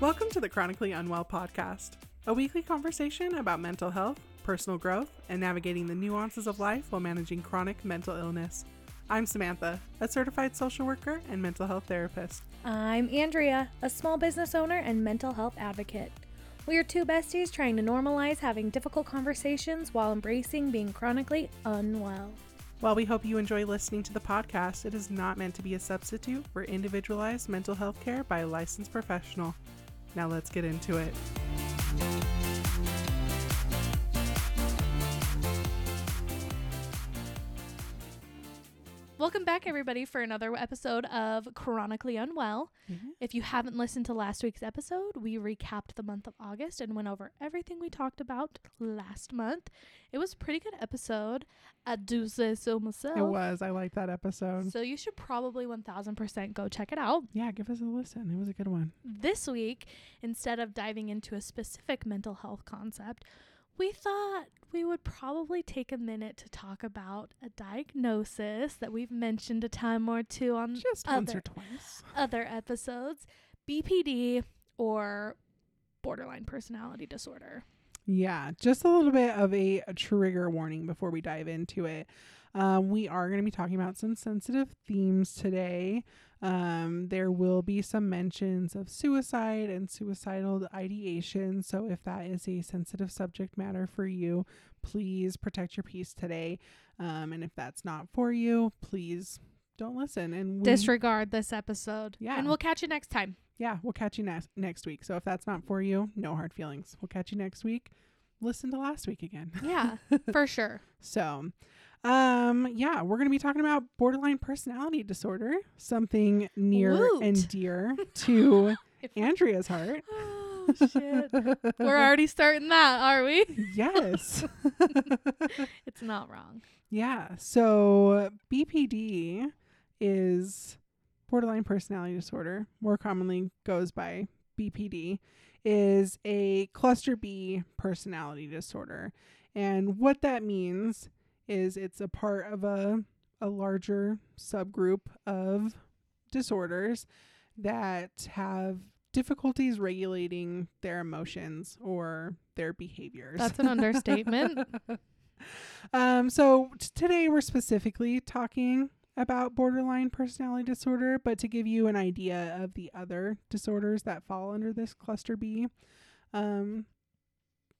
Welcome to the Chronically Unwell podcast, a weekly conversation about mental health, personal growth, and navigating the nuances of life while managing chronic mental illness. I'm Samantha, a certified social worker and mental health therapist. I'm Andrea, a small business owner and mental health advocate. We are two besties trying to normalize having difficult conversations while embracing being chronically unwell. While we hope you enjoy listening to the podcast, it is not meant to be a substitute for individualized mental health care by a licensed professional. Now let's get into it. Welcome back, everybody, for another episode of Chronically Unwell. Mm-hmm. If you haven't listened to last week's episode, we recapped the month of August and went over everything we talked about last month. It was a pretty good episode. I do say so myself. It was. I like that episode. So you should probably 1000% go check it out. Yeah, give us a listen. It was a good one. This week, instead of diving into a specific mental health concept, we thought we would probably take a minute to talk about a diagnosis that we've mentioned a time or two on Just once other, or twice. other episodes BPD or borderline personality disorder. Yeah, just a little bit of a, a trigger warning before we dive into it. Um, we are going to be talking about some sensitive themes today. Um, there will be some mentions of suicide and suicidal ideation. So, if that is a sensitive subject matter for you, please protect your peace today. Um, and if that's not for you, please don't listen. And we, Disregard this episode. Yeah. And we'll catch you next time. yeah, we'll catch you next next week. So, if that's not for you, no hard feelings. We'll catch you next week. Listen to last week again. Yeah, for sure. So, um, yeah, we're going to be talking about borderline personality disorder, something near Woot. and dear to Andrea's heart. Oh, shit. We're already starting that, are we? yes. It's not wrong. yeah. So, BPD is borderline personality disorder, more commonly goes by BPD, is a cluster B personality disorder. And what that means is it's a part of a a larger subgroup of disorders that have difficulties regulating their emotions or their behaviors. That's an understatement. um so t- today we're specifically talking about borderline personality disorder, but to give you an idea of the other disorders that fall under this cluster B um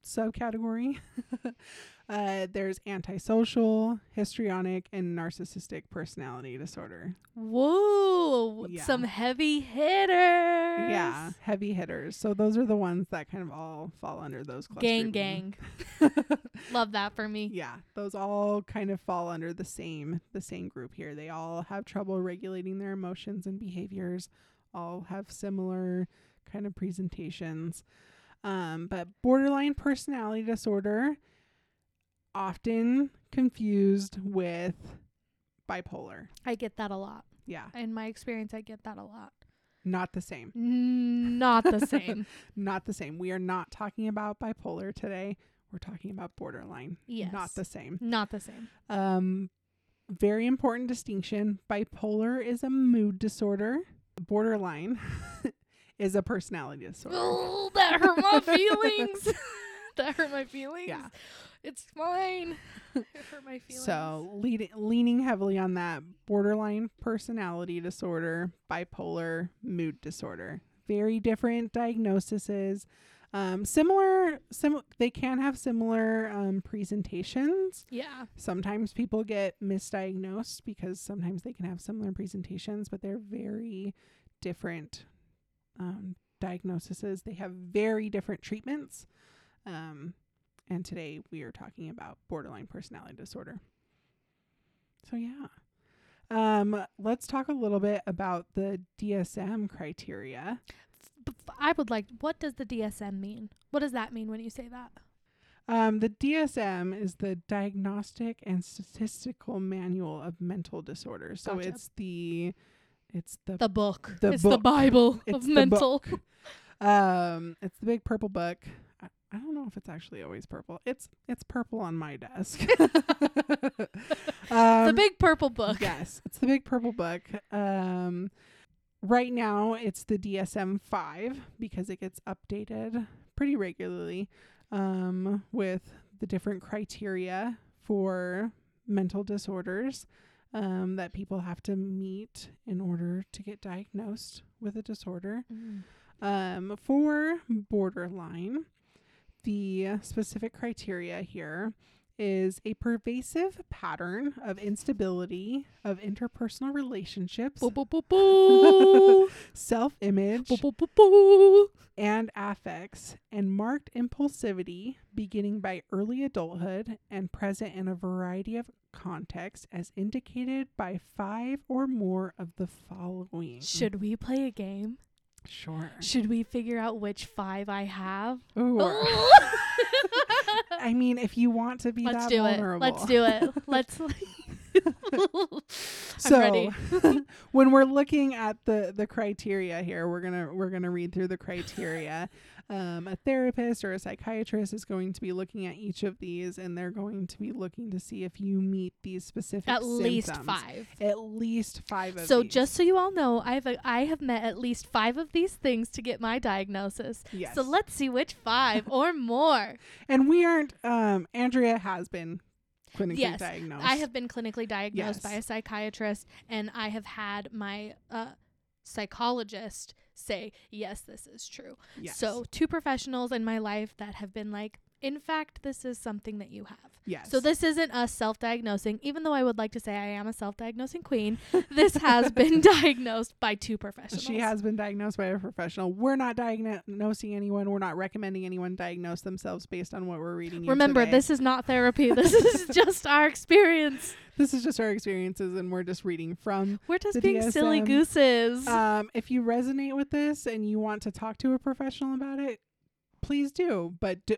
subcategory. uh, there's antisocial, histrionic, and narcissistic personality disorder. Whoa, Yeah. some heavy hitters. Yeah, heavy hitters. So those are the ones that kind of all fall under those Gang, gang. Love that for me. yeah, those all kind of fall under the same the same group here. They all have trouble regulating their emotions and behaviors. All have similar kind of presentations. Um, but borderline personality disorder often confused with bipolar. I get that a lot. Yeah, In my experience, I get that a lot. not the same. Not the same. Not the same. We are not talking about bipolar today. We're talking about borderline. Yes. Not the same. Not the same. Um, very important distinction. Bipolar is a mood disorder. Borderline is a personality disorder. Oh, that hurt my feelings. that hurt my feelings. Yeah. It's fine. It hurt my feelings. So, lead, leaning heavily on that borderline personality disorder, bipolar mood disorder. Very different diagnoses. Um, similar, sim- they can have similar um, presentations. yeah. Sometimes people get misdiagnosed because sometimes they can have similar presentations, but they're very different um, diagnoses. They have very different treatments. Um, and today we are talking about borderline personality disorder. So, yeah. Um, let's talk a little bit about the DSM criteria. I would like. What does the DSM mean? What does that mean when you say that? Um, the DSM is the Diagnostic and Statistical Manual of Mental Disorders. So Gotcha. it's the it's the, The book. The it's the. Bible It's of the mental. um it's the big purple book. I, don't know if it's actually always purple. It's it's purple on my desk. um, the big purple book. Yes, it's the big purple book. Um, right now it's the DSM 5 because it gets updated pretty regularly um, with the different criteria for mental disorders um, that people have to meet in order to get diagnosed with a disorder. Um, for borderline, the specific criteria here is a pervasive pattern of instability of interpersonal relationships, self image, and affects, and marked impulsivity beginning by early adulthood and present in a variety of contexts as indicated by five or more of the following. Should we play a game? Sure. Should we figure out which five I have? Ooh. I mean, if you want to be Let's that do it. Let's do it. Let's. so I'm ready. when we're looking at the the criteria here we're gonna we're gonna read through the criteria um, a therapist or a psychiatrist is going to be looking at each of these and they're going to be looking to see if you meet these specific At least five. at least five of So these. just so you all know, I've I have met at least five of these things to get my diagnosis. yes So let's see which five or more. and we aren't um andrea has been clinically Yes, diagnosed I have been clinically diagnosed by a psychiatrist, and I have had my uh, psychologist say, yes, this is true. yes. So, two professionals in my life that have been like, in fact, this is something that you have. yes So, this isn't us self diagnosing, even though I would like to say I am a self diagnosing queen. this has been diagnosed by two professionals. She has been diagnosed by a professional. We're not diagnosing anyone. We're not recommending anyone diagnose themselves based on what we're reading. Remember, today. this is not therapy. This is just our experience. this is just our experiences, and we're just reading from. We're just being silly DSM. gooses. Um, if you resonate with this and you want to talk to a professional about it, please do. But d-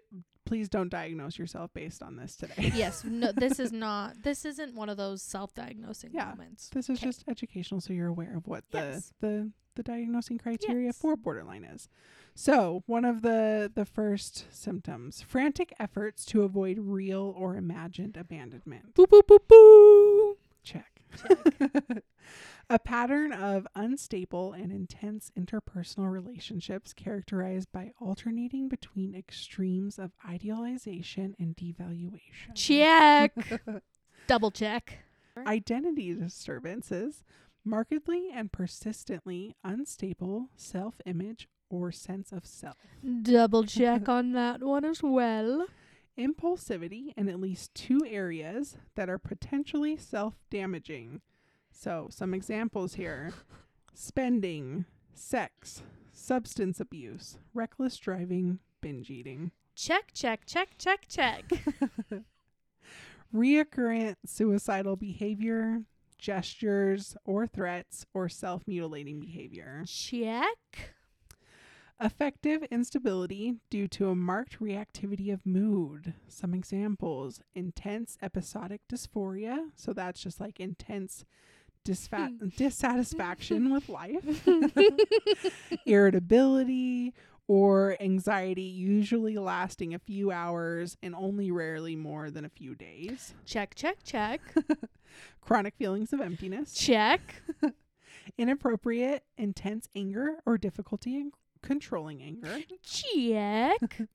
please don't diagnose yourself based on this today. yes, no, this is not. This isn't one of those self-diagnosing Yeah. moments. this is 'Kay. just educational, so you're aware of what the Yes. the the diagnosing criteria Yes. for borderline is. So one of the the first symptoms: frantic efforts to avoid real or imagined abandonment. Boo boo boo boo. Check. Check. a pattern of unstable and intense interpersonal relationships characterized by alternating between extremes of idealization and devaluation. Check. Double check. Identity disturbances, markedly and persistently unstable self image or sense of self. Double check on that one as well. Impulsivity in at least two areas that are potentially self damaging. So, some examples here spending, sex, substance abuse, reckless driving, binge eating. Check, check, check, check, check. Reoccurrent suicidal behavior, gestures or threats, or self mutilating behavior. check. Affective instability due to a marked reactivity of mood. Some examples intense episodic dysphoria. So that's just like intense disfa- hmm. dissatisfaction with life, irritability, or anxiety, usually lasting a few hours and only rarely more than a few days. check, check, check. Chronic feelings of emptiness, check. inappropriate, intense anger, or difficulty in controlling anger. Check.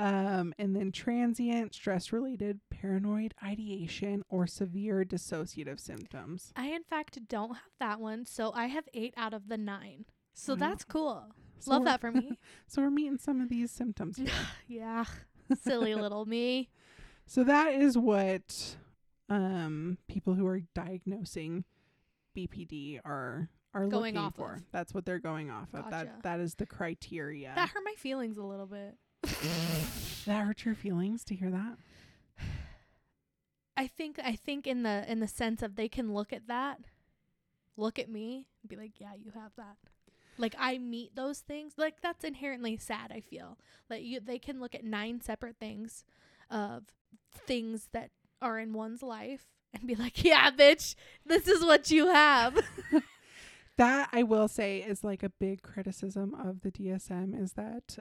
Um, and then transient stress related paranoid ideation or severe dissociative symptoms. I, in fact, don't have that one, so I have eight out of the nine. So Wow. that's cool. So Love that for me. So we're meeting some of these symptoms here. yeah. Silly little me. so that is what um people who are diagnosing BPD are are Going looking off for. of. That's what they're going off of. Gotcha. That that is the criteria. That hurt my feelings a little bit. That hurt your feelings to hear that? I think I think in the in the sense of they can look at that, look at me, and be like, "Yeah, you have that." Like I meet those things. Like that's inherently sad. I feel like you they can look at nine separate things of things that are in one's life and be like, "Yeah, bitch, this is what you have." That I will say is like a big criticism of the DSM is that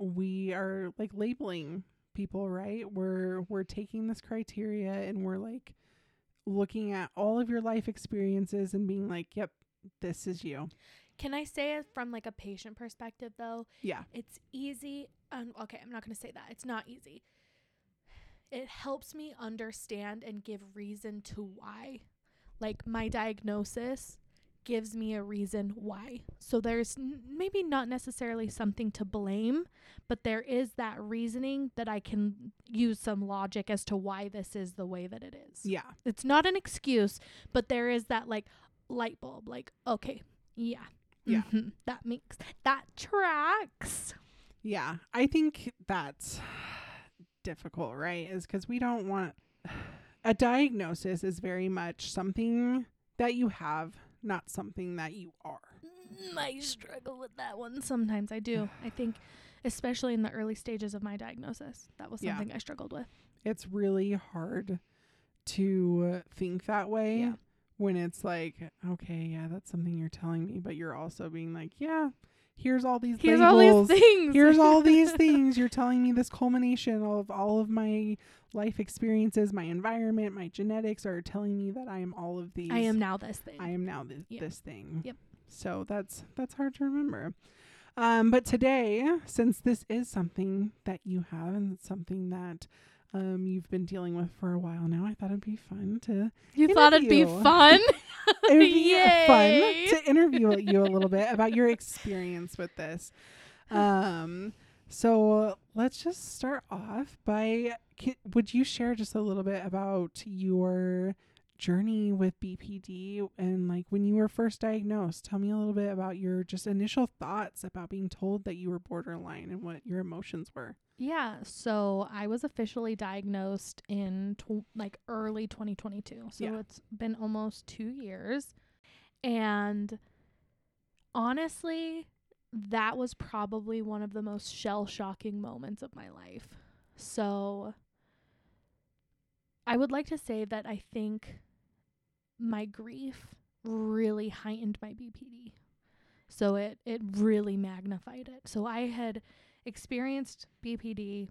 we are like labeling people, right? We're we're taking this criteria and we're like looking at all of your life experiences and being like, "Yep, this is you. Can I say it from like a patient perspective though? Yeah. It's easy. Um, okay, I'm not going to say that. It's not easy. It helps me understand and give reason to why. Like my diagnosis gives me a reason why. So there's n- maybe not necessarily something to blame, but there is that reasoning that I can use some logic as to why this is the way that it is. Yeah. It's not an excuse, but there is that like light bulb like okay, yeah. Yeah. mhm, that makes that tracks. Yeah. I think that's difficult, right? Is because we don't want a diagnosis is very much something that you have, not something that you are. Mm, I struggle with that one. Sometimes I do. I think, especially in the early stages of my diagnosis, that was Yeah. something I struggled with. It's really hard to think that way Yeah. when it's like, okay, yeah, that's something you're telling me, but you're also being like, yeah, here's all these Here's labels. all these things. here's all these things you're telling me this culmination of all of my life experiences my environment my genetics are telling me that i am all of these I am now this thing. i am now this, Yeah. this thing Yep. so that's that's hard to remember um but today since this is something that you have and something that um you've been dealing with for a while now i thought it'd be fun to you thought it'd be fun? it would be fun to interview you a little bit about your experience with this. Um, so let's just start off by ki- would you share just a little bit about your journey with BPD and like when you were first diagnosed? Tell me a little bit about your just initial thoughts about being told that you were borderline and what your emotions were. Yeah, so I was officially diagnosed in tw- like early 2022. So Yeah. it's been almost 2 years. And honestly, that was probably one of the most shell-shocking moments of my life. So I would like to say that I think my grief really heightened my BPD. So it it really magnified it. So I had experienced BPD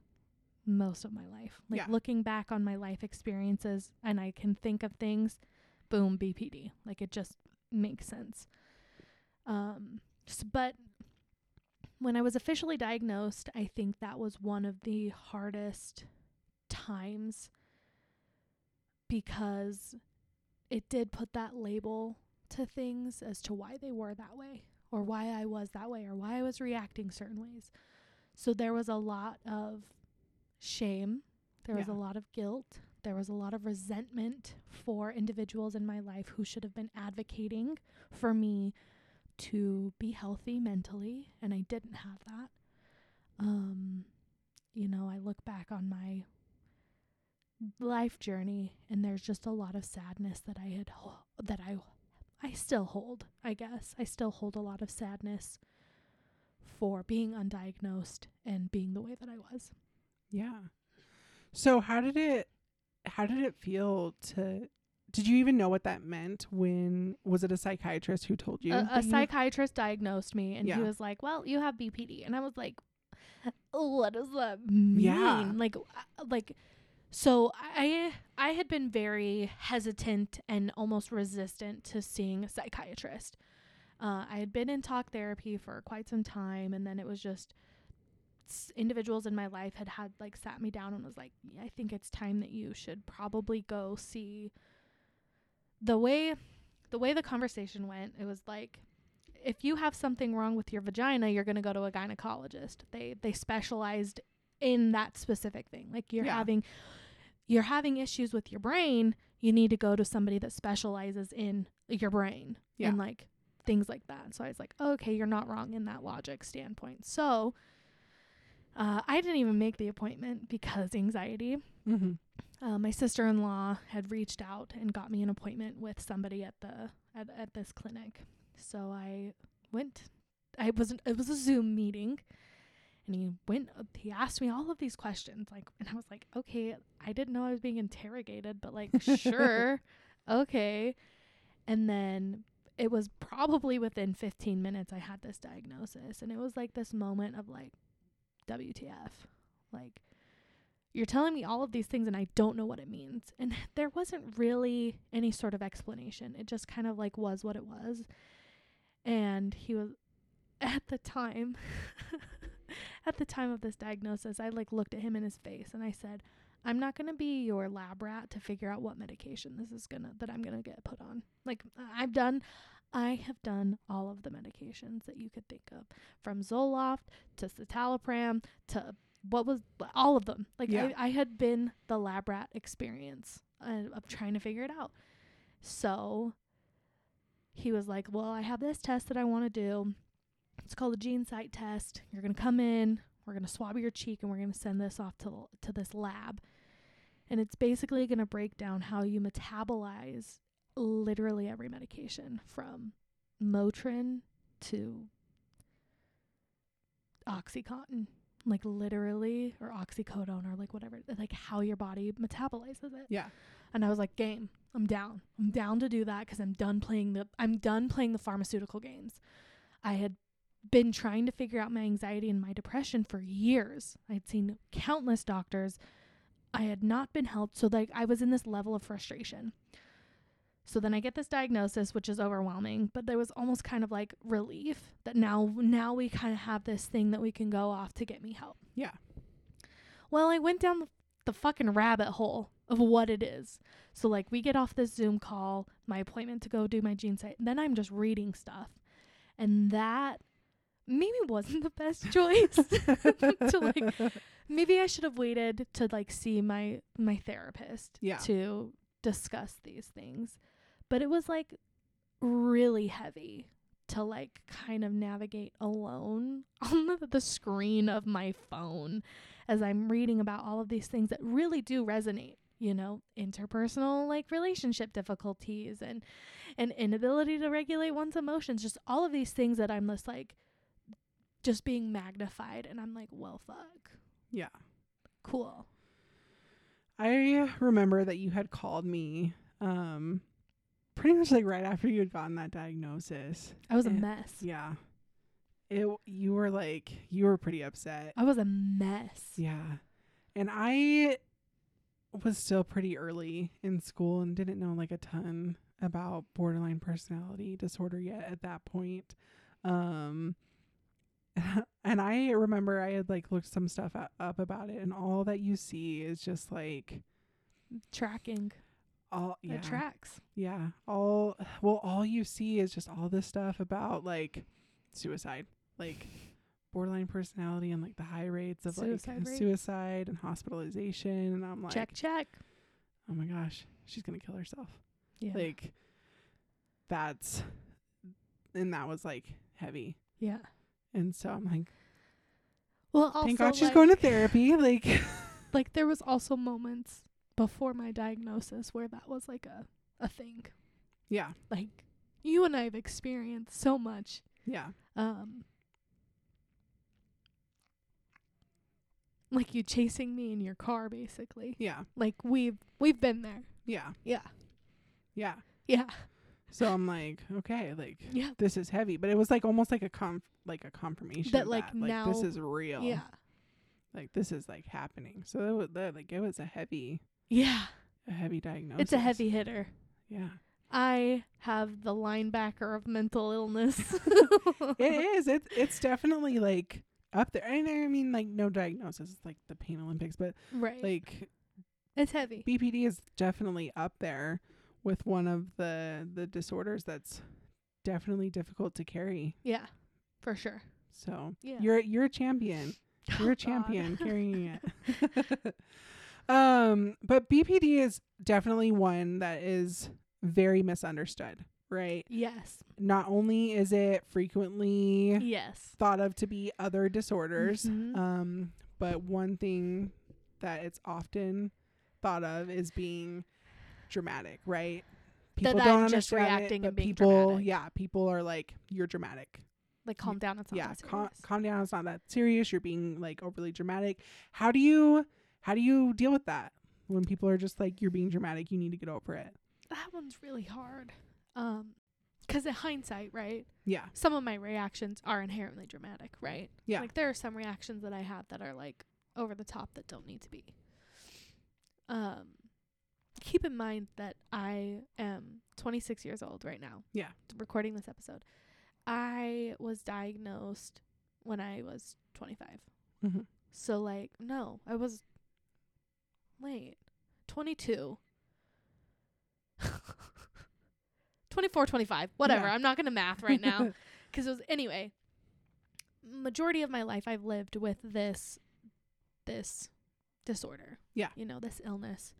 most of my life. Like Yeah. looking back on my life experiences and I can think of things, boom, BPD. Like it just makes sense. Um but when I was officially diagnosed, I think that was one of the hardest times because it did put that label to things as to why they were that way or why I was that way or why I was reacting certain ways. So there was a lot of shame, there was a lot of guilt, there was a lot of resentment for individuals in my life who should have been advocating for me to be healthy mentally and I didn't have that. Um you know, I look back on my life journey and there's just a lot of sadness that I had that I I still hold, I guess. I still hold a lot of sadness for being undiagnosed and being the way that I was. Yeah. So how did it how did it feel to did you even know what that meant when was it a psychiatrist who told you? a, a psychiatrist diagnosed me and Yeah. he was like, "Well, you have BPD." And I was like, "What does that mean?" Yeah. Like uh, like so I I had been very hesitant and almost resistant to seeing a psychiatrist. Uh, I had been in talk therapy for quite some time, and then it was just individuals in my life had had like sat me down and was like, "Yeah, "I think it's time that you should probably go see." The way, the way the conversation went, it was like, if you have something wrong with your vagina, you're gonna go to a gynecologist. They they specialized in that specific thing. Like you're Yeah. having, you're having issues with your brain. You need to go to somebody that specializes in your brain Yeah. and like things like that. So I was like, okay, you're not wrong in that logic standpoint. So uh, I didn't even make the appointment because anxiety. Mhm. Uh, my sister-in-law had reached out and got me an appointment with somebody at the at, at this clinic. So I went. I wasn't. it was a Zoom meeting, and he went. He asked me all of these questions, like, and I was like, okay, I didn't know I was being interrogated, but like, sure, okay. And then it was probably within 15 minutes I had this diagnosis, and it was like this moment of like, WTF, like you're telling me all of these things and I don't know what it means. And there wasn't really any sort of explanation. It just kind of like was what it was. And he was at the time at the time of this diagnosis, I like looked at him in his face and I said, I'm not going to be your lab rat to figure out what medication this is going to that I'm going to get put on. Like I've done I have done all of the medications that you could think of, from Zoloft to citalopram to what was all of them. Like Yeah. I, I had been the lab rat experience uh, of trying to figure it out. So he was like, "Well, I have this test that I want to do. It's called a GeneSight test. You're gonna come in. We're gonna swab your cheek, and we're gonna send this off to to this lab. And it's basically gonna break down how you metabolize literally every medication from Motrin to OxyContin, like literally, or oxycodone, or like whatever, like how your body metabolizes it. Yeah. And I was like, game, I'm down. I'm down to do that because I'm done playing the I'm done playing the pharmaceutical games. I had been trying to figure out my anxiety and my depression for years. I had seen countless doctors. I had not been helped, so like I was in this level of frustration. So then I get this diagnosis which is overwhelming, but there was almost kind of like relief that now now we kind of have this thing that we can go off to get me help. Yeah. Well, I went down the, the fucking rabbit hole of what it is. So like we get off this Zoom call, my appointment to go do my GeneSight, then I'm just reading stuff. And that maybe wasn't the best choice to like maybe I should have waited to like see my my therapist Yeah. to discuss these things. But it was like really heavy to like kind of navigate alone on the, the screen of my phone as I'm reading about all of these things that really do resonate, you know, interpersonal like relationship difficulties and an inability to regulate one's emotions, just all of these things that I'm just like just being magnified and I'm like, well fuck. Yeah. Cool. I remember that you had called me um pretty much like right after you had gotten that diagnosis. I was a mess. Yeah. It you were like you were pretty upset. I was a mess. Yeah. And I was still pretty early in school and didn't know like a ton about borderline personality disorder yet at that point. Um and I remember I had like looked some stuff up about it and all that you see is just like Tracking. all yeah. It tracks. Yeah. All well, all you see is just all this stuff about like suicide, like borderline personality and like the high rates of Suicide like rate. suicide and hospitalization. And I'm like, check, check. oh my gosh, she's gonna kill herself. Yeah. Like that's and that was like heavy. yeah. And so I'm like, Well, also thank God she's like, going to therapy. Like like there was also moments before my diagnosis where that was like a a thing. yeah, Like you and I have experienced so much. yeah, Um like you chasing me in your car basically. yeah, Like we've we've been there. yeah, Yeah. yeah. Yeah. So I'm like, okay, like Yeah. this is heavy, but it was like almost like a conf like a confirmation That, like, that. like this is real. Yeah. like this is like happening. So it was that, like it was a heavy, Yeah. a heavy diagnosis. It's a heavy hitter. Yeah, I have the linebacker of mental illness. it is. It's it's definitely like up there. And I mean, like no diagnosis, it's like the Pain Olympics, but right. like it's heavy. BPD is definitely up there with one of the the disorders that's definitely difficult to carry. Yeah. For sure. So Yeah. you're you're a champion. You're Oh, a God. champion carrying it. um, but BPD is definitely one that is very misunderstood, right? yes. Not only is it frequently Yes. thought of to be other disorders, Mhm. um, but one thing that it's often thought of is being dramatic, right? That People I'm don't just understand reacting it, and being people, dramatic. yeah, people are like, "You're dramatic." Like calm down. It's not yeah that cal- calm down it's not that serious you're being like overly dramatic how do you how do you deal with that when people are just like you're being dramatic you need to get over it that one's really hard. Um, because in hindsight, right, yeah some of my reactions are inherently dramatic, right? Yeah. Like there are some reactions that I have that are like over the top that don't need to be. Um, keep in mind that I am 26 years old right now. Yeah. Recording this episode. I was diagnosed when I was 25. Mhm. So like no, I was late. 22. 24, 25, whatever. Yeah. I'm not going to math right now cuz it was anyway. Majority of my life I've lived with this this disorder. Yeah. You know, this illness,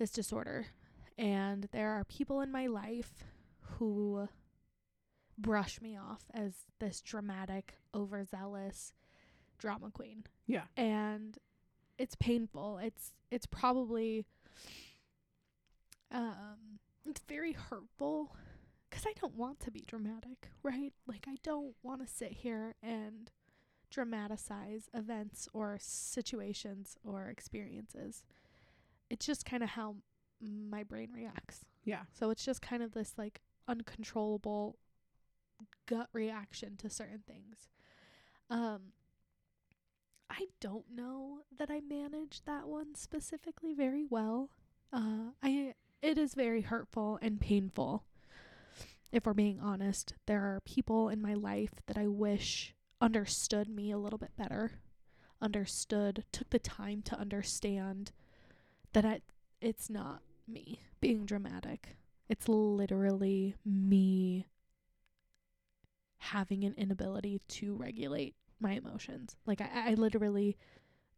this disorder. And there are people in my life who brush me off as this dramatic, overzealous drama queen. Yeah. And it's painful. It's it's probably um it's very hurtful cuz I don't want to be dramatic, right? Like I don't want to sit here and dramatize events or situations or experiences. It's just kind of how my brain reacts. Yeah. So it's just kind of this like uncontrollable gut reaction to certain things. Um I don't know that I manage that one specifically very well. Uh I it is very hurtful and painful. If we're being honest, there are people in my life that I wish understood me a little bit better. Understood, took the time to understand that I, it's not me being dramatic. It's literally me having an inability to regulate my emotions. Like I, I literally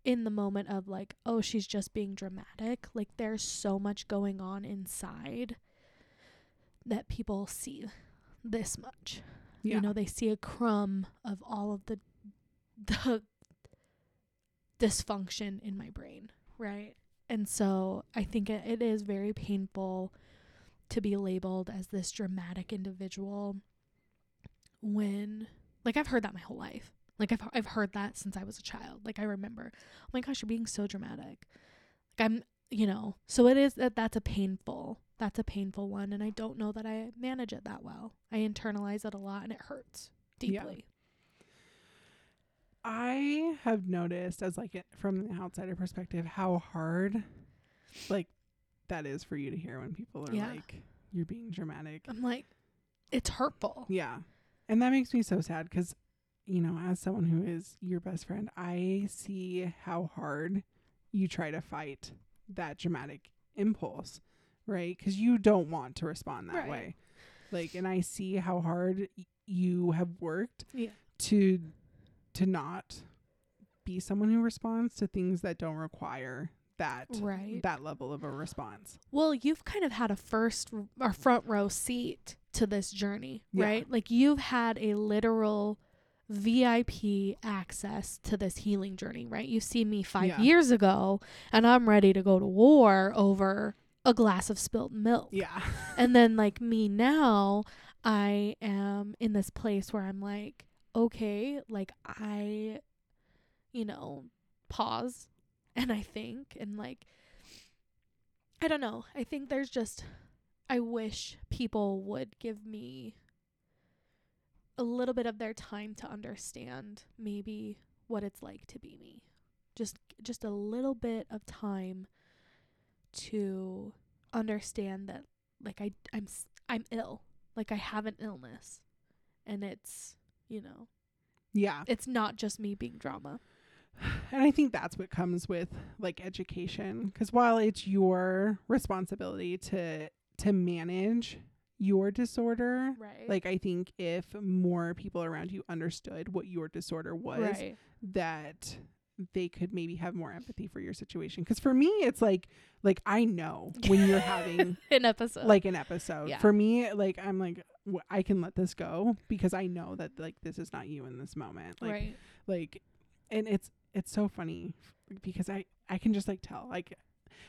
in the moment of like, oh, she's just being dramatic, like there's so much going on inside that people see this much. Yeah. You know, they see a crumb of all of the the dysfunction in my brain, right? And so I think it, it is very painful to be labeled as this dramatic individual when like I've heard that my whole life. Like I've I've heard that since I was a child. Like I remember, oh my gosh, you're being so dramatic. Like I'm, you know. So it is that that's a painful that's a painful one, and I don't know that I manage it that well. I internalize it a lot, and it hurts Yeah. I have noticed as like it, from the outsider perspective how hard like that is for you to hear when people are Yeah. like you're being dramatic. I'm like, it's hurtful. Yeah. And that makes me so sad cuz you know, as someone who is your best friend, I see how hard you try to fight that dramatic impulse, right? Cuz you don't want to respond that Right. way. Like and I see how hard y- you have worked Yeah. to to not be someone who responds to things that don't require that Right. that level of a response. Well, you've kind of had a first r- or front row seat to this journey, Yeah. right? Like you've had a literal VIP access to this healing journey, right? You see me 5 Yeah. years ago and I'm ready to go to war over a glass of spilled milk. Yeah. And then like me now, I am in this place where I'm like, okay, like I you know, pause and I think and like I don't know. I think there's just I wish people would give me a little bit of their time to understand maybe what it's like to be me. Just just a little bit of time to understand that like I I'm I'm ill. Like I have an illness and it's, you know, yeah. it's not just me being drama. And I think that's what comes with like education cuz while it's your responsibility to to manage your disorder, Right. like I think if more people around you understood what your disorder was, right. that they could maybe have more empathy for your situation cuz for me it's like like I know when you're having an episode. like an episode. Yeah. For me, like I'm like I can let this go because I know that like this is not you in this moment. Like right. like and it's it's so funny because I I can just like tell like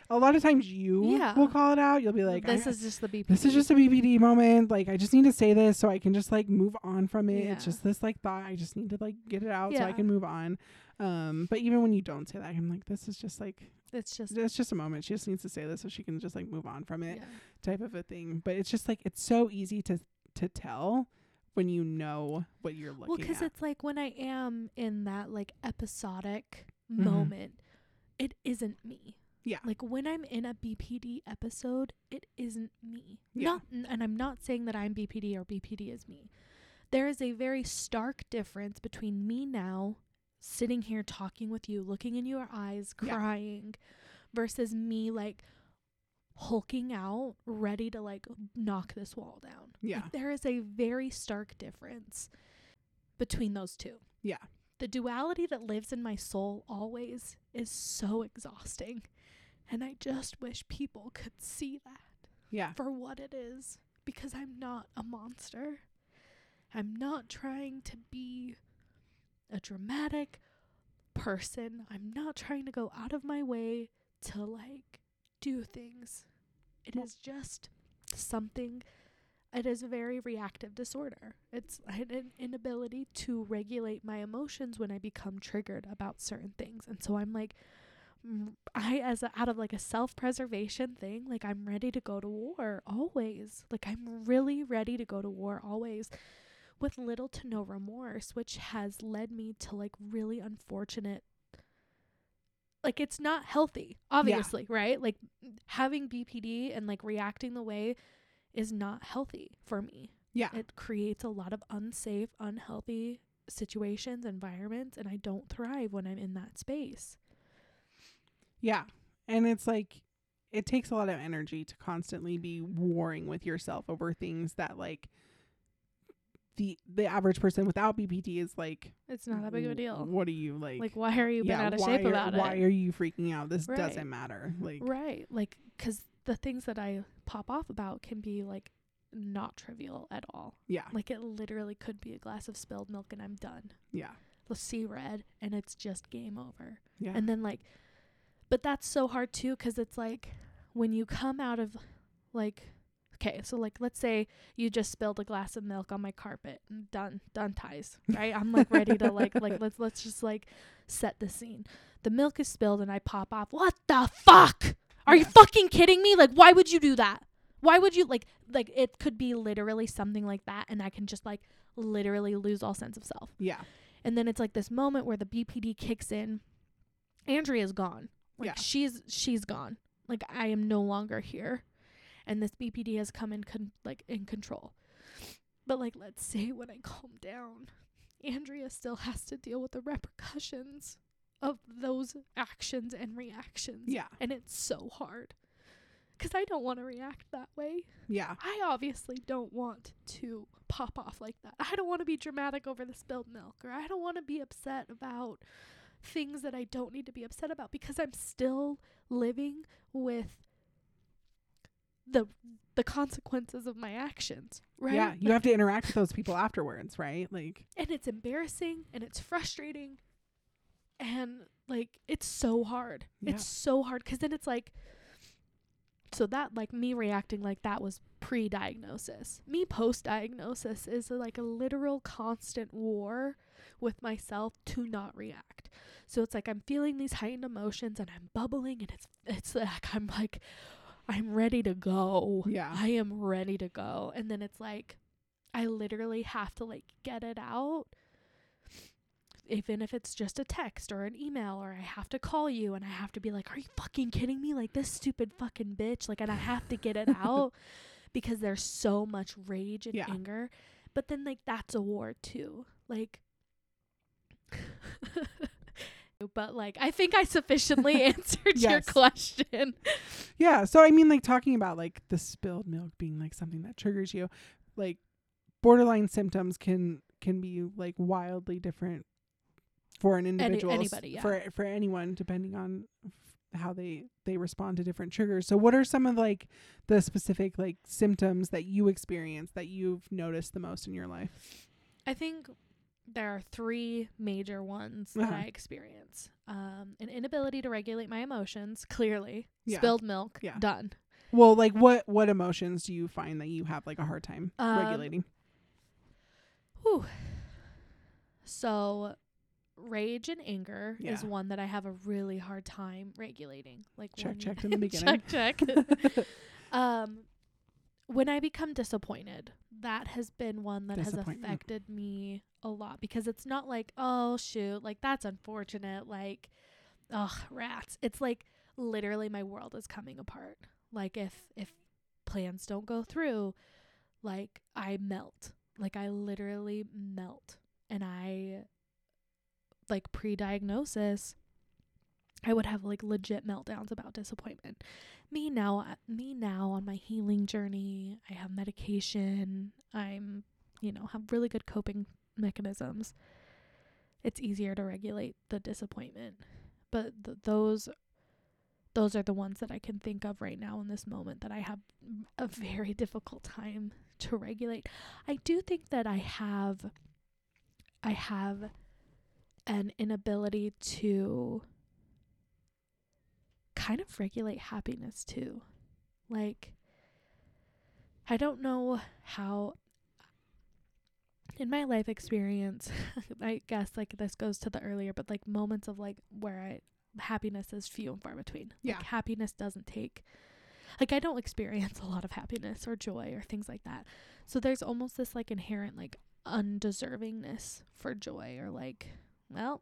a lot of times you Yeah. will call it out. You'll be like this is just the BP. this is just a BPD moment. Like I just need to say this so I can just like move on from it. It's just this like thought. I just need to like get it out so I can move on. Um, but even when you don't say that, I'm like, this is just like it's just it's just a moment. She just needs to say this so she can just like move on from it yeah. type of a thing. But it's just like it's so easy to to tell when you know what you're looking Well, because it's like when I am in that like episodic Mhm. moment, it isn't me. Yeah. Like when I'm in a BPD episode, it isn't me. Yeah. Not, n- and I'm not saying that I'm BPD or BPD is me. there is a very stark difference between me now sitting here talking with you, looking in your eyes, Yeah. crying, versus me like hulking out, ready to like knock this wall down. Yeah. Like, there is a very stark difference between those two. Yeah. The duality that lives in my soul always is so exhausting. And I just wish people could see that Yeah. for what it is because I'm not a monster. I'm not trying to be a dramatic person. I'm not trying to go out of my way to like do things. It is just something it is a very reactive disorder. It's an inability to regulate my emotions when I become triggered about certain things. And so I'm like mm, I as a, out of like a self-preservation thing, like I'm ready to go to war always. Like I'm really ready to go to war always with little to no remorse, which has led me to like really unfortunate like it's not healthy, obviously, right? Like having BPD and like reacting the way is not healthy for me. Yeah. It creates a lot of unsafe, unhealthy situations, environments, and I don't thrive when I'm in that space. Yeah. And it's like it takes a lot of energy to constantly be warring with yourself over things that like the the average person without BPD is like It's not that big of a deal. What are you like? Like, why are you been yeah, out of shape are, about Why it? Why are you freaking out? This Right. doesn't matter. Like right. Like, because the things that I pop off about can be like not trivial at all. yeah. Like, it literally could be a glass of spilled milk and I'm done. Yeah. Let's see red and it's just game over. Yeah. And then, like, but that's so hard too because it's like when you come out of like, okay, so like, let's say you just spilled a glass of milk on my carpet and done, done ties, right? I'm like ready to like, like, let's, let's just like set the scene. The milk is spilled and I pop off. What the fuck? Are you fucking kidding me? Like, why would you do that? Why would you like, like, it could be literally something like that and I can just like literally lose all sense of self. yeah. And then it's like this moment where the BPD kicks in. Andrea's gone. Like Yeah. she's she's gone. Like I am no longer here. And this BPD has come in con- like in control. But like let's say when I calm down, Andrea still has to deal with the repercussions of those actions and reactions. Yeah. And it's so hard. Cuz I don't want to react that way. Yeah. I obviously don't want to pop off like that. I don't want to be dramatic over the spilled milk, or I don't want to be upset about things that I don't need to be upset about because I'm still living with the the consequences of my actions, right? Yeah. You Like, have to interact with those people afterwards, right? Like and it's embarrassing and it's frustrating and like it's so hard. Yeah. It's so hard cuz then it's like so that like me reacting like that was pre-diagnosis. Me post-diagnosis is like a literal constant war with myself to not react. So it's like I'm feeling these heightened emotions and I'm bubbling and it's it's like I'm like I'm ready to go. Yeah. I am ready to go. And then it's like I literally have to like get it out. Even if it's just a text or an email or I have to call you and I have to be like, Are you fucking kidding me? Like this stupid fucking bitch. Like and I have to get it out because there's so much rage and Yeah. anger. But then like that's a war too. Like but like I think I sufficiently answered your question. Yeah. So I mean like talking about like the spilled milk being like something that triggers you, like borderline symptoms can can be like wildly different for an individual anybody, yeah. for for anyone depending on how they they respond to different triggers. So what are some of like the specific like symptoms that you experience that you've noticed the most in your life? I think there are three major ones that Uh-huh. I experience. Um, an inability to regulate my emotions, clearly. Yeah. Spilled milk, Yeah. done. Well, like what what emotions do you find that you have like a hard time Um, regulating? Whew. So, rage and anger is one that I have a really hard time regulating. Like Check checked in the beginning. check check. um, when I become disappointed, that has been one that has affected me a lot because it's not like, oh shoot, like that's unfortunate, like, ugh, rats. It's like literally my world is coming apart. Like if if plans don't go through, like I melt. like I literally melt and I like pre-diagnosis I would have like legit meltdowns about disappointment. Me now uh, me now on my healing journey, I have medication. I'm, you know, have really good coping mechanisms. It's easier to regulate the disappointment. But th- those those are the ones that I can think of right now in this moment that I have a very difficult time to regulate. I do think that I have I have an inability to kind of regulate happiness too. Like I don't know how in my life experience, I guess like this goes to the earlier, but like moments of like where I happiness is few and far between. Yeah. Like happiness doesn't take like I don't experience a lot of happiness or joy or things like that. So there's almost this like inherent like undeservingness for joy or like, well,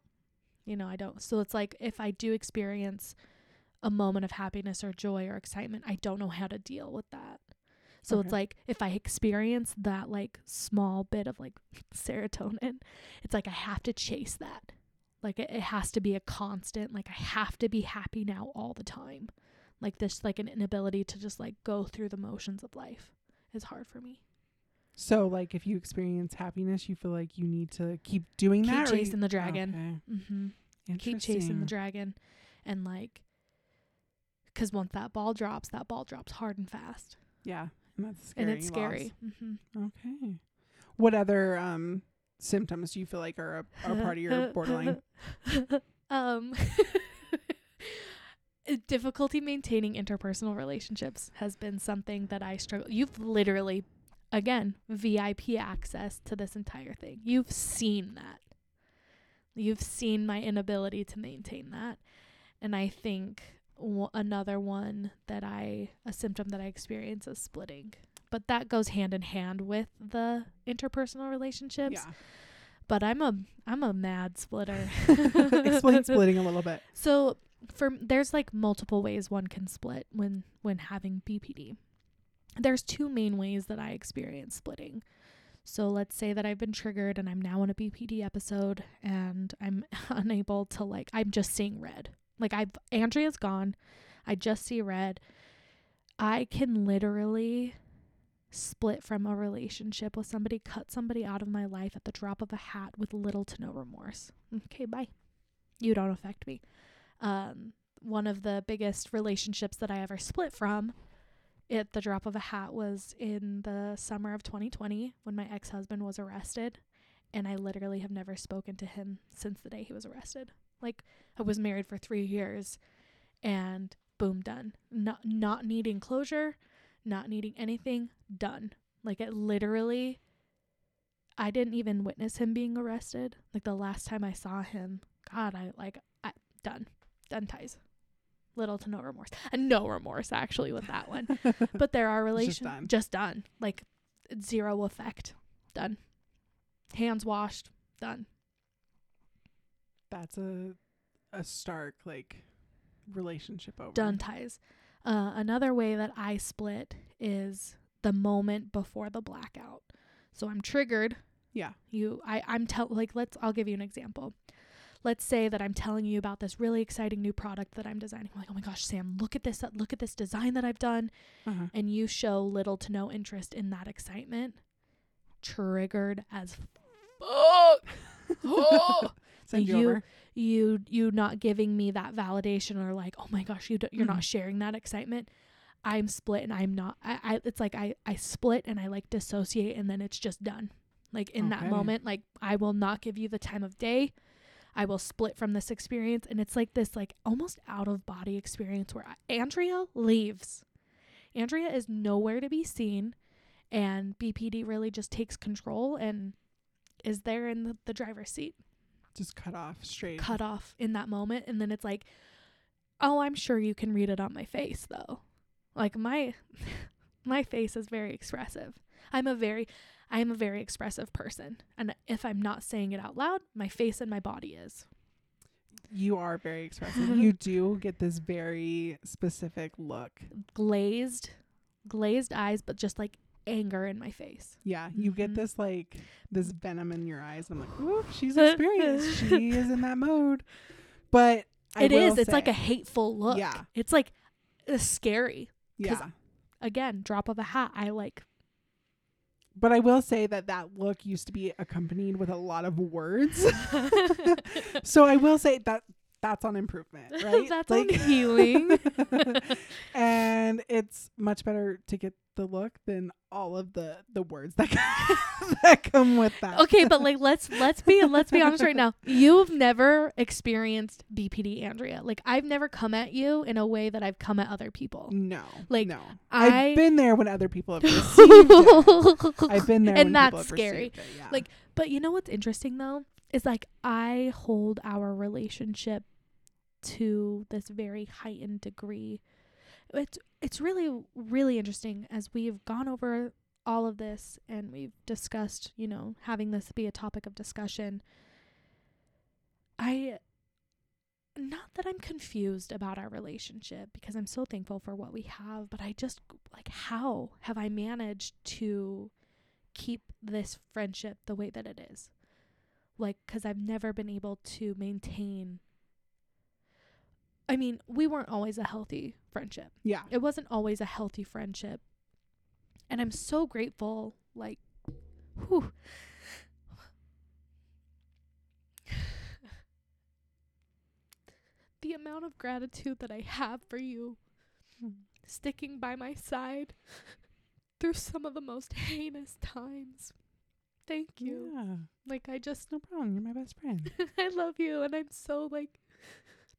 you know, I don't. So it's like if I do experience a moment of happiness or joy or excitement, I don't know how to deal with that. So Okay. it's like if I experience that like small bit of like serotonin, it's like I have to chase that. Like it, it has to be a constant. Like I have to be happy now all the time. Like this like an inability to just like go through the motions of life is hard for me. So, like, if you experience happiness, you feel like you need to keep doing Keep that. you- chasing the dragon. Okay. Mm-hmm. Keep chasing the dragon, and like, because once that ball drops, that ball drops hard and fast, Yeah, and that's scary. and it's scary. Mm-hmm. Okay. What other um symptoms do you feel like are a, are part of your borderline? um difficulty maintaining interpersonal relationships has been something that I struggle you've literally again VIP access to this entire thing. You've seen that. You've seen my inability to maintain that. And I think w- another one that I a symptom that I experience is splitting. But that goes hand in hand with the interpersonal relationships Yeah. but I'm a I'm a mad splitter. Explain splitting a little bit. So for there's like multiple ways one can split when when having BPD. There's two main ways that I experience splitting. So let's say that I've been triggered and I'm now in a BPD episode and I'm unable to like I'm just seeing red. Like I've Andrea's gone. I just see red. I can literally split from a relationship with somebody, cut somebody out of my life at the drop of a hat with little to no remorse. Okay, bye. You don't affect me. Um, one of the biggest relationships that I ever split from at the drop of a hat was in the summer of 2020 when my ex husband was arrested. And I literally have never spoken to him since the day he was arrested. Like, I was married for three years and boom, done. Not, not needing closure, not needing anything, done. Like, it literally, I didn't even witness him being arrested. Like, the last time I saw him, God, I like, I, done. Done ties. Little to no remorse. And no remorse, actually, with that one. But there are It's just relations done. just done. Like zero effect. Done. Hands washed. Done. That's a a stark like relationship over. Done ties. Uh, another way that I split is the moment before the blackout. So I'm triggered. Yeah. You I I'm tell like let's I'll give you an example. Let's say that I'm telling you about this really exciting new product that I'm designing. I'm like, "Oh my gosh, Sam, look at this look at this design that I've done." Uh-huh. and you show little to no interest in that excitement, triggered as fuck. Oh! Send you, you- over. you you not giving me that validation or like, oh my gosh, you do, you're Mhm. not sharing that excitement. I'm split and I'm not. I, I it's like I I split and I like dissociate and then it's just done. Like in that moment, like I will not give you the time of day. I will split from this experience and it's like this like almost out of body experience where I, Andrea leaves. Andrea is nowhere to be seen and BPD really just takes control and is there in the, the driver's seat Just cut off straight. cut off in that moment and then it's like oh i'm sure you can read it on my face though like my my face is very expressive i'm a very i'm a very expressive person and if i'm not saying it out loud my face and my body is You are very expressive. you do get this very specific look. glazed glazed eyes but just like anger in my face. Yeah, you get Mhm. this like this venom in your eyes. I'm like, ooh, she's experienced. she is in that mode. But I It is. will It's like a hateful look. Yeah. It's like it's scary. 'cause yeah. Again, drop of a hat. I like. But I will say that that look used to be accompanied with a lot of words. so I will say that that's on improvement, right? That's on healing. and it's much better to get the look than all of the the words that that come with that. okay, but like let's let's be let's be honest right now. You've never experienced BPD, Andrea. Like I've never come at you in a way that I've come at other people. No, Like, no. I- I've been there when other people have received it. I've been there, And when that's people have scary. it, yeah. Like, But you know what's interesting though is like I hold our relationship to this very heightened degree. It's it's really really interesting as we've gone over all of this and we've discussed, you know, having this be a topic of discussion. I not that I'm confused about our relationship because I'm so thankful for what we have, but I just like how have I managed to keep this friendship the way that it is? Like cuz I've never been able to maintain I mean, we weren't always a healthy friendship. yeah. It wasn't always a healthy friendship. And I'm so grateful like whew. the amount of gratitude that I have for you hmm. sticking by my side through some of the most heinous times. Thank you. Yeah. Like I just No problem. You're my best friend. I love you and I'm so like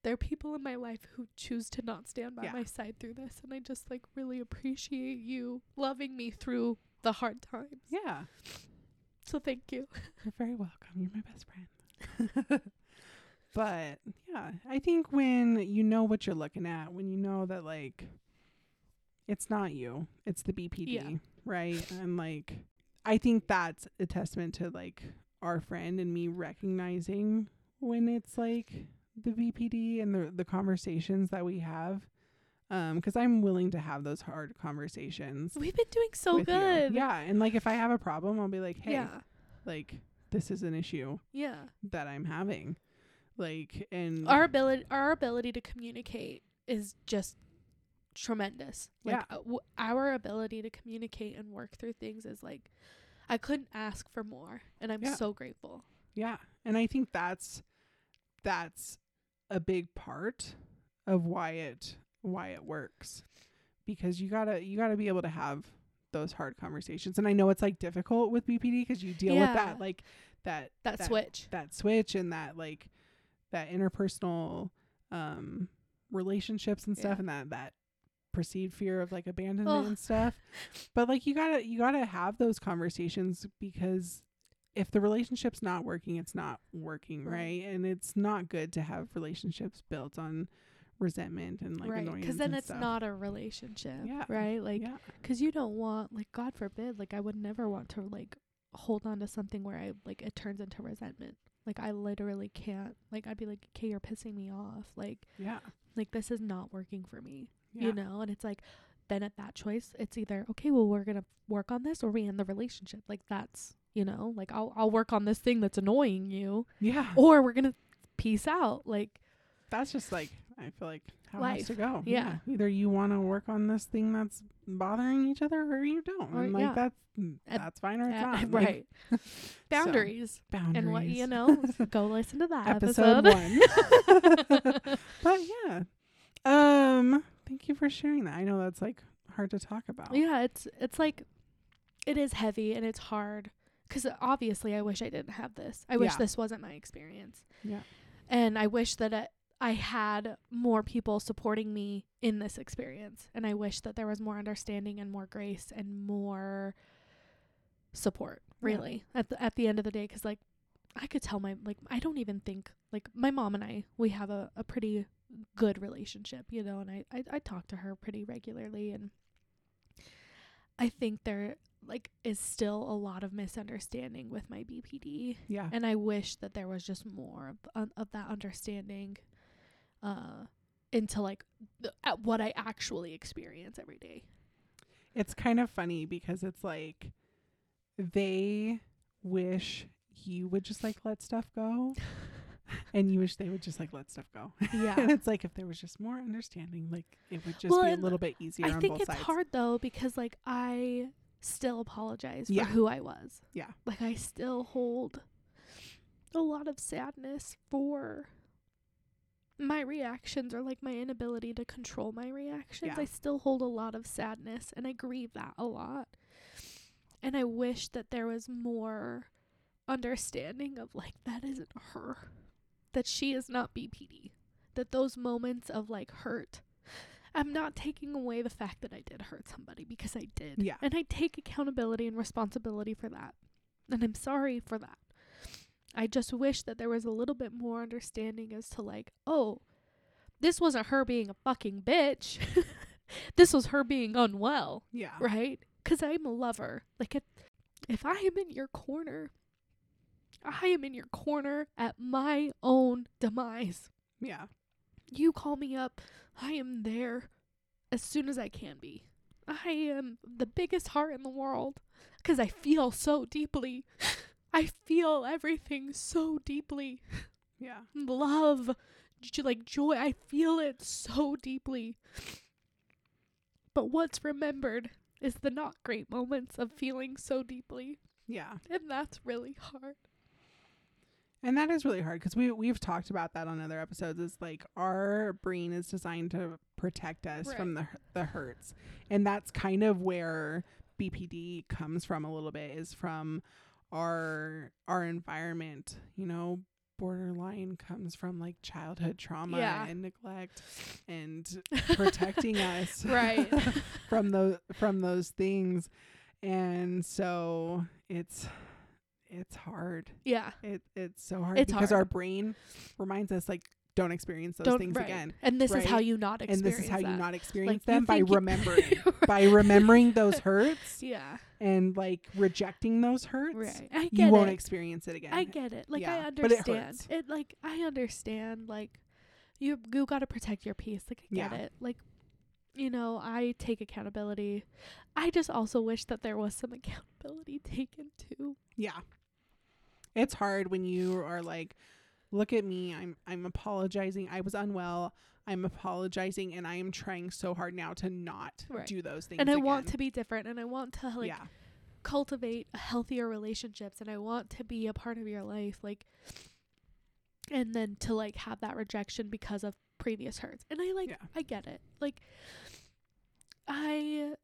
there are people in my life who choose to not stand by Yeah. my side through this and I just like really appreciate you loving me through the hard times. Yeah. So thank you. You're very welcome. You're my best friend. but yeah, I think when you know what you're looking at, when you know that like it's not you, it's the BPD, Yeah. right? And like I think that's a testament to like our friend and me recognizing when it's like the BPD and the the conversations that we have. Um, because I'm willing to have those hard conversations. We've been doing so with you. good. Yeah, and like if I have a problem, I'll be like, "Hey, Yeah. like this is an issue Yeah. that I'm having." Like and Our ability our ability to communicate is just tremendous. Like Yeah. uh, w- our ability to communicate and work through things is like I couldn't ask for more and I'm Yeah. so grateful. yeah, and I think that's that's a big part of why it why it works because you got to you got to be able to have those hard conversations. And I know it's like difficult with BPD cuz you deal with that like that That, switch. that switch and that like that interpersonal um relationships and stuff Yeah. and that that perceived fear of like abandonment Ugh. and stuff but like you gotta you gotta have those conversations because if the relationship's not working it's not working right, Right. and it's not good to have relationships built on resentment and like right. annoyance Because then it's stuff. not a relationship. Yeah. Right. Like yeah because you don't want like god forbid like i would never want to like hold on to something where i like it turns into resentment like i literally can't like i'd be like okay you're pissing me off like yeah like this is not working for me yeah you know and it's like then at that choice it's either okay well we're gonna work on this or we end the relationship like that's you know like i'll, I'll work on this thing that's annoying you yeah or we're gonna peace out like that's just like I feel like how it has to go. Yeah. Either you want to work on this thing that's bothering each other, or you don't. Or- and like yeah. that's mm, that's fine or it's uh, not. Like, right boundaries boundaries. and what you know go listen to that episode episode, one. but yeah, um, thank you for sharing that. I know that's like hard to talk about. Yeah, it's it's like it is heavy and it's hard cuz obviously I wish I didn't have this. I wish Yeah. this wasn't my experience. Yeah. And I wish that it, I had more people supporting me in this experience and I wish that there was more understanding and more grace and more support Yeah. really at the at the end of the day cuz like I could tell my like I don't even think like my mom and I we have a, a pretty good relationship, you know, and I, I I talk to her pretty regularly and I think there like is still a lot of misunderstanding with my BPD Yeah. and I wish that there was just more of, of, of that understanding uh into like the, at what I actually experience every day. it's kind of funny because it's like they wish you would just like let stuff go and you wish they would just like let stuff go. Yeah. and it's like if there was just more understanding, like it would just Well, be a little bit easier I think it's sides. hard though because like I still apologize for Yeah. who I was. Yeah. Like I still hold a lot of sadness for my reactions or like my inability to control my reactions. Yeah. I still hold a lot of sadness and I grieve that a lot. And I wish that there was more understanding of like that isn't her. That she is not BPD. That those moments of like hurt I'm not taking away the fact that I did hurt somebody because I did. Yeah. And I take accountability and responsibility for that. And I'm sorry for that. I just wish that there was a little bit more understanding as to like, oh, this wasn't her being a fucking bitch. this was her being unwell, Yeah. right? Cuz I'm a lover. Like if if I am in your corner, I am in your corner at my own demise Yeah. You call me up, I am there as soon as I can be. I am the biggest heart in the world because I feel so deeply. I feel everything so deeply. Yeah. Love, like joy, I feel it so deeply. But what's remembered is the not great moments of feeling so deeply. Yeah. And that's really hard. And that is really hard because we we've talked about that on other episodes. Is like our brain is designed to protect us from the the hurts, and that's kind of where BPD comes from a little bit. Is from our our environment. You know, borderline comes from like childhood trauma Yeah. and neglect, and protecting us Right. from those from those things, and so it's it's hard. Yeah. It it's so hard It's because hard. our brain reminds us like don't experience those Don't- things right. again. And this is how you not And experience this is how you not experience you them by remembering by remembering those hurts Yeah. and like rejecting those hurts. Right. I get You won't it. experience it again. I get it. Like I Yeah, but it understand. hurts. It, like I understand like you you got to protect your peace. Like I get Yeah. it. Like you know, I take accountability. I just also wish that there was some accountability taken too. yeah. It's hard when you are like look at me. I'm I'm apologizing. I was unwell. I'm apologizing and I am trying so hard now to not Right. do those things and I want to be different and I want to like yeah. cultivate healthier relationships and I want to be a part of your life like and then to like have that rejection because of previous hurts. And I like Yeah. I get it. Like I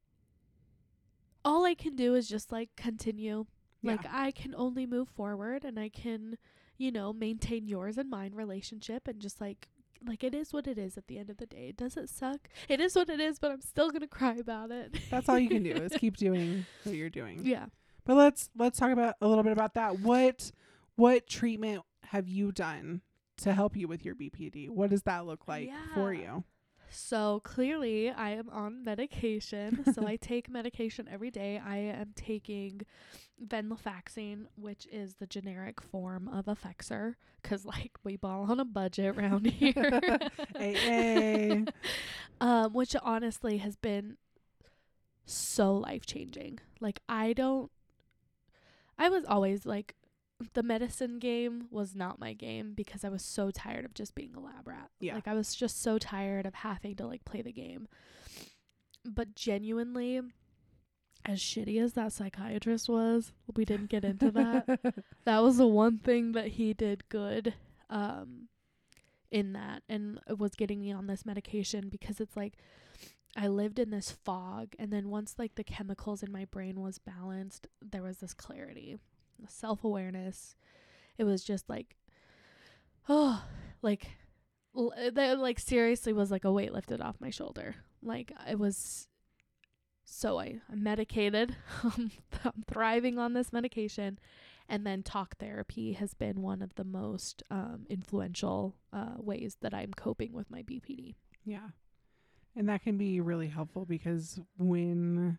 all I can do is just like continue. Like Yeah. I can only move forward and I can, you know, maintain yours and mine relationship and just like like it is what it is at the end of the day. Does it suck? It is what it is, but I'm still gonna cry about it. That's all you can do is keep doing what you're doing. yeah. But let's let's talk about a little bit about that. What what treatment have you done to help you with your BPD? What does that look like for you? So clearly, I am on medication. so I take medication every day. I am taking venlafaxine, which is the generic form of Effexor, because like we ball on a budget around here. AA. um, which honestly has been so life changing. Like I don't. I was always like. The medicine game was not my game because I was so tired of just being a lab rat. Yeah. Like I was just so tired of having to like play the game. But genuinely, as shitty as that psychiatrist was, we didn't get into that. that was the one thing that he did good um in that and it was getting me on this medication because it's like I lived in this fog and then once like the chemicals in my brain was balanced, there was this clarity, self-awareness. It was just like oh, like l- that like seriously was like a weight lifted off my shoulder. Like it was so I, I'm medicated. I'm thriving on this medication. And then talk therapy has been one of the most um, influential uh, ways that I'm coping with my BPD. yeah. And that can be really helpful because when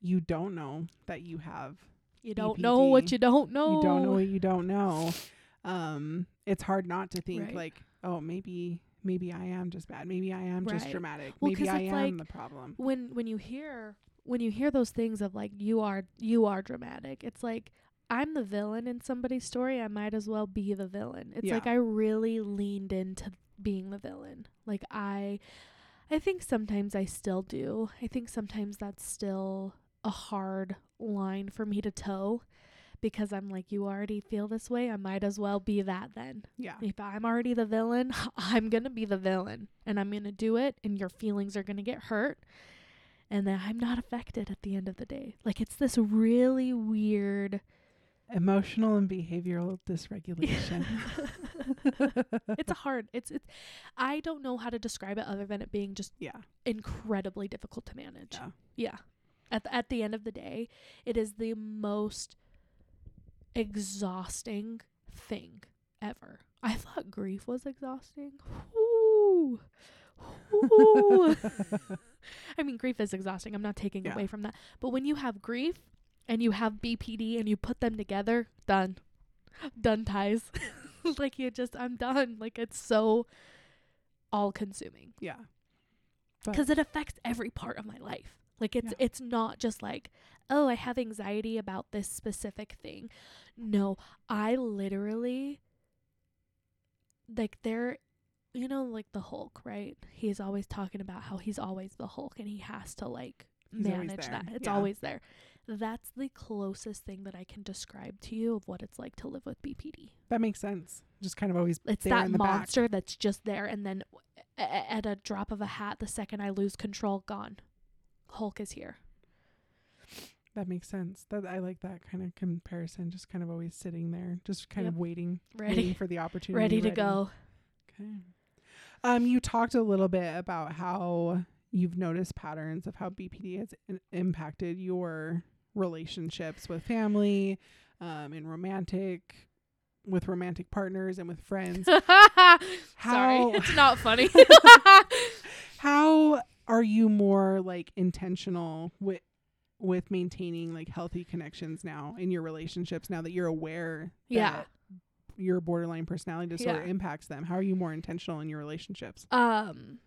you don't know that you have You don't know what you don't know. you don't know what you don't know, um, it's hard not to think Right. like, oh, maybe maybe I am just bad. Maybe I am just dramatic. Well, maybe I am like the problem. when when you hear when you hear those things of like you are you are dramatic, it's like I'm the villain in somebody's story, I might as well be the villain. It's Yeah. like I really leaned into being the villain. Like I I think sometimes I still do. I think sometimes that's still a hard line for me to toe because I'm like you already feel this way, I might as well be that then. Yeah. If I'm already the villain, I'm going to be the villain and I'm going to do it and your feelings are going to get hurt and then I'm not affected at the end of the day. Like it's this really weird Emotional and behavioral dysregulation. it's a hard it's it's I don't know how to describe it other than it being just yeah. incredibly difficult to manage. Yeah. Yeah. At the, at the end of the day, it is the most exhausting thing ever. I thought grief was exhausting. Ooh. Ooh. I mean, grief is exhausting. I'm not taking Yeah. away from that. But when you have grief and you have BPD and you put them together, done. Done ties. like you just, I'm done. Like it's so all consuming yeah. Because it affects every part of my life. Like it's Yeah. it's not just like, oh, I have anxiety about this specific thing. No, I literally like there you know like the Hulk, right? He's always talking about how he's always the Hulk and he has to like He's manage that. It's Yeah. always there. That's the closest thing that I can describe to you of what it's like to live with BPD. That makes sense. Just kind of always It's that in the back. monster that's just there, and then at a drop of a hat, the second I lose control, gone. Hulk is here. That makes sense. That I like that kind of comparison. Just kind of always sitting there, just kind Yep. of waiting, waiting Ready, for the opportunity. ready to go. Okay. Um, you talked a little bit about how you've noticed patterns of how BPD has in- impacted your relationships with family, um, and romantic, with romantic partners and with friends. Sorry, it's not funny. how are you more like intentional with with maintaining like healthy connections now in your relationships now that you're aware Yeah. that your borderline personality disorder Yeah. impacts them how are you more intentional in your relationships um,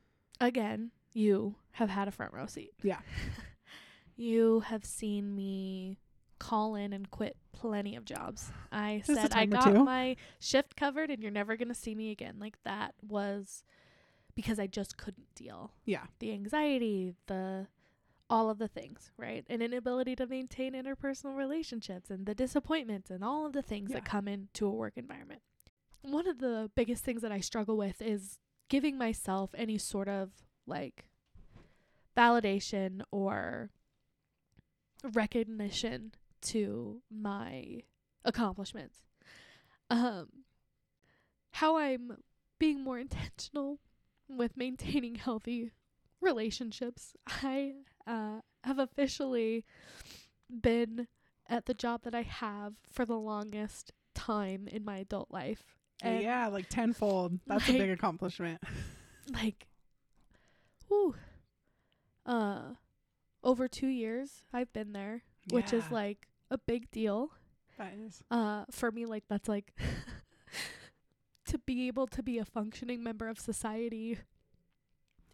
again, you have had a front row seat. Yeah. you have seen me call in and quit plenty of jobs. I Just said I got my shift covered and you're never going to see me again. Like that was because I just couldn't deal. Yeah. The anxiety, the all of the things, right? An inability to maintain interpersonal relationships and the disappointments and all of the things Yeah. that come into a work environment. One of the biggest things that I struggle with is giving myself any sort of like validation or recognition to my accomplishments. Um how I'm being more intentional with maintaining healthy relationships. I uh, have officially been at the job that I have for the longest time in my adult life. And yeah like tenfold. That's a big accomplishment. like whew, uh over 2 years I've been there, which is like a big deal. that is. Uh for me like that's like to be able to be a functioning member of society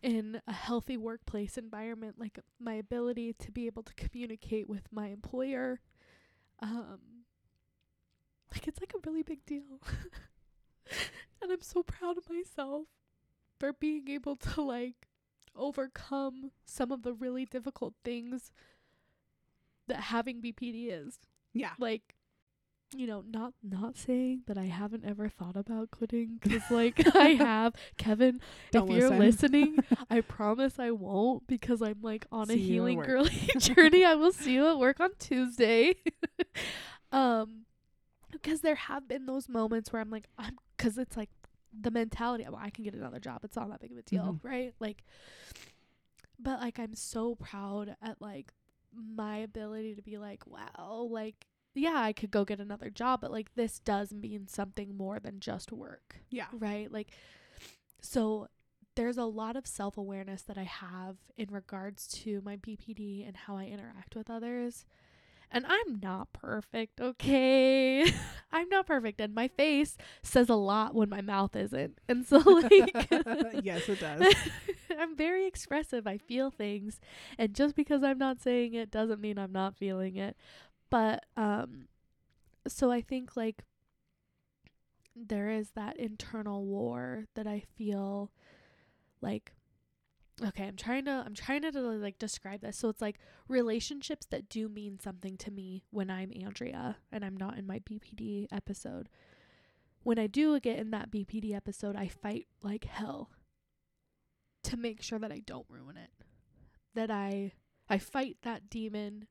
in a healthy workplace environment like my ability to be able to communicate with my employer um like it's like a really big deal. And i'm so proud of myself for being able to like overcome some of the really difficult things that having bpd is. Yeah. Like you know not not saying that i haven't ever thought about quitting because like i have. Kevin Don't if you're listen. listening i promise i won't because i'm like on See a healing girly journey. I will see you at work on tuesday. Um because there have been those moments where i'm like i'm because it's like the mentality well i can get another job. It's not that big of a deal Mhm. right? Like but like i'm so proud at like my ability to be like wow like yeah i could go get another job but like this does mean something more than just work yeah right like so there's a lot of self-awareness that i have in regards to my bpd and how i interact with others And I'm not perfect, okay? I'm not perfect. And my face says a lot when my mouth isn't. And so, like, yes, it does. I'm very expressive. I feel things. And just because I'm not saying it doesn't mean I'm not feeling it. But, um, so I think, like, there is that internal war that I feel like okay i'm trying to i'm trying to like describe this. So it's like relationships that do mean something to me when i'm andrea and i'm not in my bpd episode. When i do get in that bpd episode i fight like hell to make sure that i don't ruin it. That i i fight that demon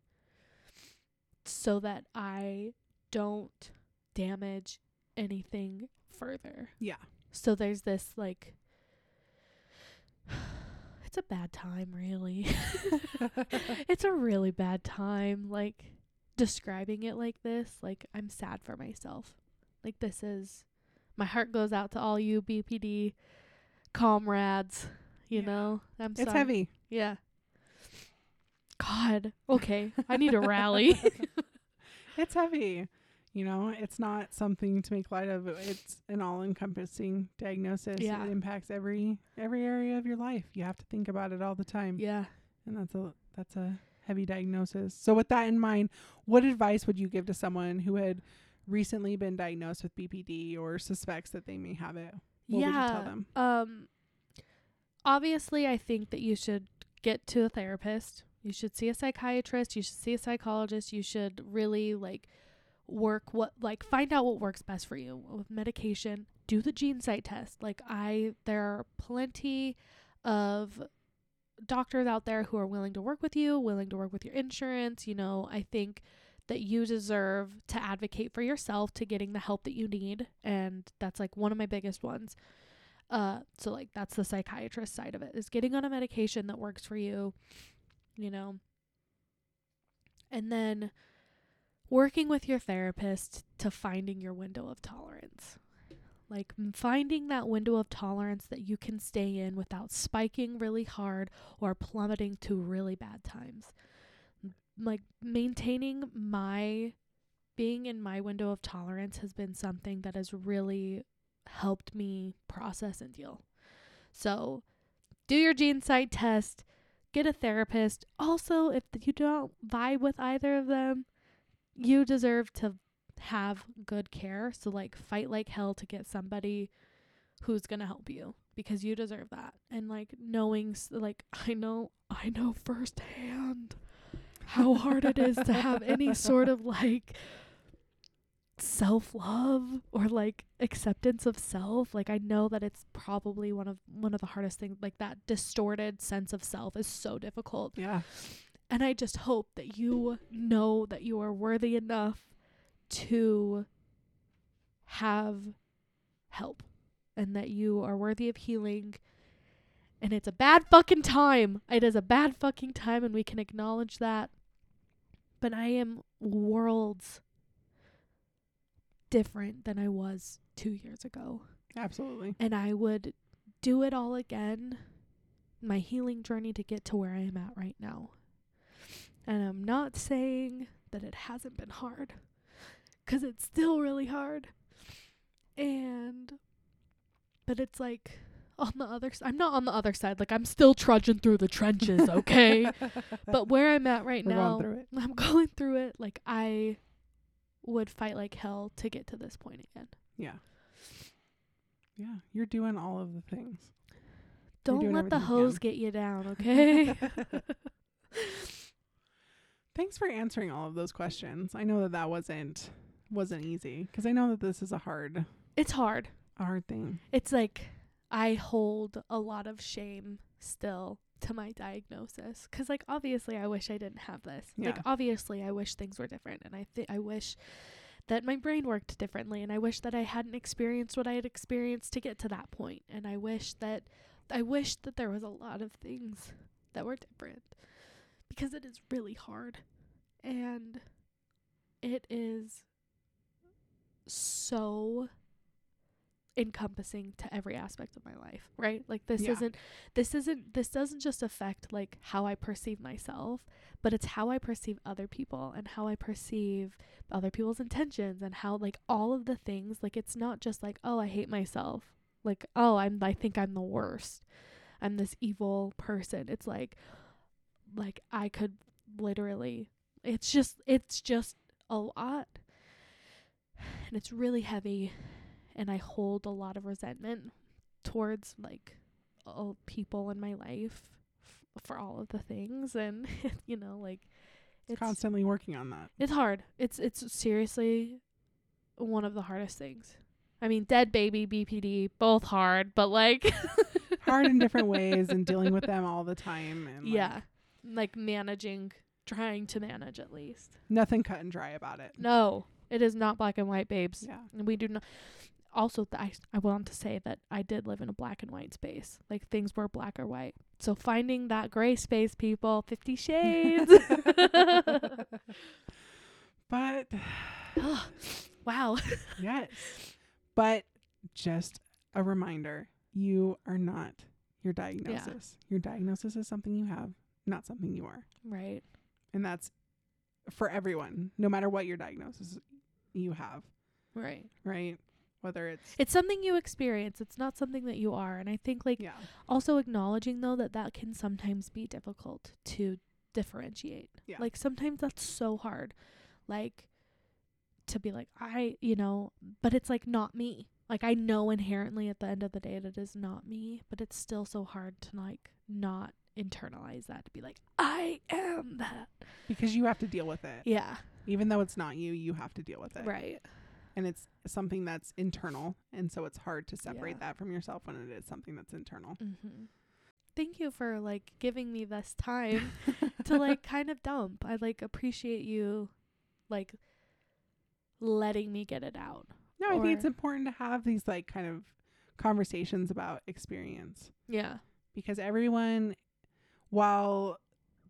so that i don't damage anything further Yeah. so there's this like it's a bad time really it's a really bad time like describing it like this like i'm sad for myself like this is my heart goes out to all you bpd comrades you Yeah. know i'm It's sorry. heavy. yeah god okay i need a rally It's heavy. You know, it's not something to make light of. It's an all-encompassing diagnosis. Yeah. It impacts every every area of your life. You have to think about it all the time. yeah And that's a that's a heavy diagnosis. So with that in mind, what advice would you give to someone who had recently been diagnosed with BPD or suspects that they may have it? What yeah. would you tell them? Um obviously I think that you should get to a therapist. You should see a psychiatrist, you should see a psychologist, you should really like work what like find out what works best for you with medication. Do the GeneSight test. Like I there are plenty of doctors out there who are willing to work with you, willing to work with your insurance, you know, I think that you deserve to advocate for yourself to getting the help that you need and that's like one of my biggest ones. Uh so like that's the psychiatrist side of it is getting on a medication that works for you, you know. And then working with your therapist to finding your window of tolerance. Like finding that window of tolerance that you can stay in without spiking really hard or plummeting to really bad times. Like maintaining my being in my window of tolerance has been something that has really helped me process and deal. So, do your GeneSight test, get a therapist. Also, if you don't vibe with either of them, you deserve to have good care. So, like, fight like hell to get somebody who's going to help you because you deserve that. And, like, knowing, s- like, I know, I know firsthand how hard it is to have any sort of like self love or like acceptance of self like i know that it's probably one of one of the hardest things like that distorted sense of self is so difficult. Yeah. and i just hope that you know that you are worthy enough to have help and that you are worthy of healing. And it's a bad fucking time. It is a bad fucking time and we can acknowledge that. But i am worlds different than i was 2 years ago Absolutely. and I would do it all again, my healing journey to get to where I am at right now. And I'm not saying that it hasn't been hard, because it's still really hard. And, but it's like on the other side, I'm not on the other side, like I'm still trudging through the trenches, okay? but where I'm at right We're now, going through it. I'm going through it. Like I would fight like hell to get to this point again. Yeah. Yeah. You're doing all of the things. Don't let the hose can. get you down, okay? Thanks for answering all of those questions. I know that that wasn't wasn't easy because I know that this is a hard it's hard. a hard thing. It's like I hold a lot of shame still to my diagnosis cuz like obviously I wish I didn't have this. Like obviously I wish things were different and I think I wish that my brain worked differently and I wish that I hadn't experienced what I had experienced to get to that point and I wish that I wish that there was a lot of things that were different because it is really hard and it is so encompassing to every aspect of my life, right? Like this Yeah. isn't this isn't this doesn't just affect like how I perceive myself, but it's how I perceive other people and how I perceive other people's intentions and how like all of the things like it's not just like oh I hate myself. Like oh I'm I think I'm the worst. I'm this evil person. It's like like I could literally it's just it's just a lot and it's really heavy and I hold a lot of resentment towards like all people in my life f- for all of the things and you know like it's Constantly working on that. it's hard. It's it's seriously one of the hardest things. I mean, dead baby, BPD, both hard, but like Hard in different ways and dealing with them all the time. And like, yeah, like managing, trying to manage at least. nothing cut and dry about it. No, it is not black and white, babes. Yeah. And we do not. Also, th- I I want to say that I did live in a black and white space. Like things were black or white. So finding that gray space, people, Fifty Shades. but wow. yes. But just a reminder, you are not your diagnosis. Your diagnosis is something you have, not something you are. Right. And that's for everyone, no matter what your diagnosis you have, Right. right? Whether it's It's something you experience. It's not something that you are. And I think like yeah, also acknowledging though that that can sometimes be difficult to differentiate. Yeah. Like sometimes that's so hard. Like to be like I, you know, but it's like not me. Like I know inherently at the end of the day that it is not me, but it's still so hard to like not internalize that to be like I am that. because you have to deal with it. Yeah. Even though it's not you, you have to deal with it. Right. And it's something that's internal, and so it's hard to separate Yeah. that from yourself when it is something that's internal. Mhm. Thank you for like giving me this time to like kind of dump. I like appreciate you like letting me get it out. No, I think it's important to have these like kind of conversations about experience Yeah. because everyone, while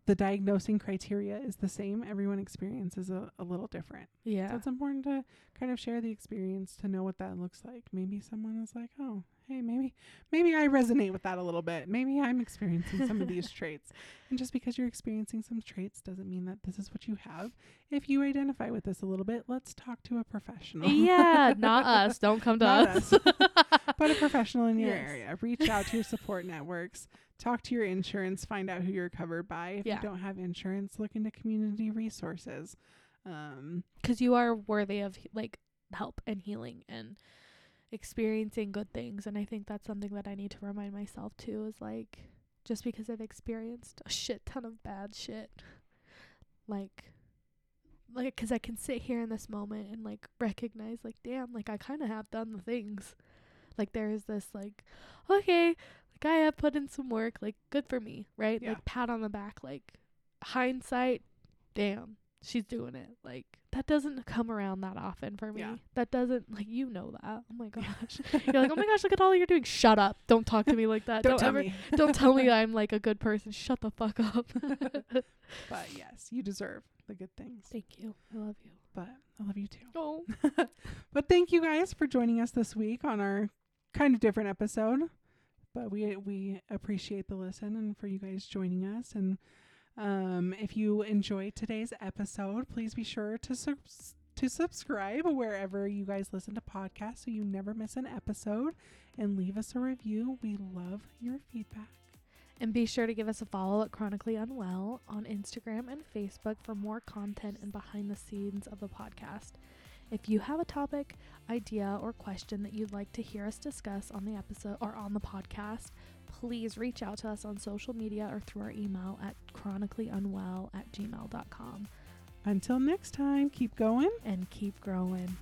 the diagnosing criteria is the same, everyone experiences a, a little different. Yeah. So it's important to kind of share the experience to know what that looks like. Maybe someone is like, oh, hey, maybe maybe I resonate with that a little bit. Maybe I'm experiencing some of these traits. And just because you're experiencing some traits doesn't mean that this is what you have. If you identify with this a little bit, let's talk to a professional. yeah, not us. Don't come to Not us. but a professional in your Yes. area. Reach out to your support networks. Talk to your insurance. Find out who you're covered by. If Yeah. you don't have insurance, look into community resources. Um, Cuz you are worthy of like help and healing and experiencing good things and I think that's something that I need to remind myself too is like just because I've experienced a shit ton of bad shit like like cuz I can sit here in this moment and like recognize like damn like I kind of have done the things. Like there is this like okay like I have put in some work like good for me right? Yeah. like pat on the back like hindsight damn she's doing it like that doesn't come around that often for me Yeah. that doesn't like you know that oh my gosh you're like oh my gosh look at all you're doing shut up don't talk to me like that don't, don't, tell ever me. don't tell me i'm like a good person shut the fuck up But yes, you deserve the good things. thank you i love you But I love you too. oh but thank you guys for joining us this week on our kind of different episode. But we we appreciate the listen and for you guys joining us. And um, if you enjoyed today's episode, please be sure to subs- to subscribe wherever you guys listen to podcasts so you never miss an episode. And leave us a review. We love your feedback. And be sure to give us a follow at Chronically Unwell on Instagram and Facebook for more content and behind the scenes of the podcast. If you have a topic, idea, or question that you'd like to hear us discuss on the episode or on the podcast, please reach out to us on social media or through our email at chronicallyunwell at gmail.com Until next time, keep going. and keep growing.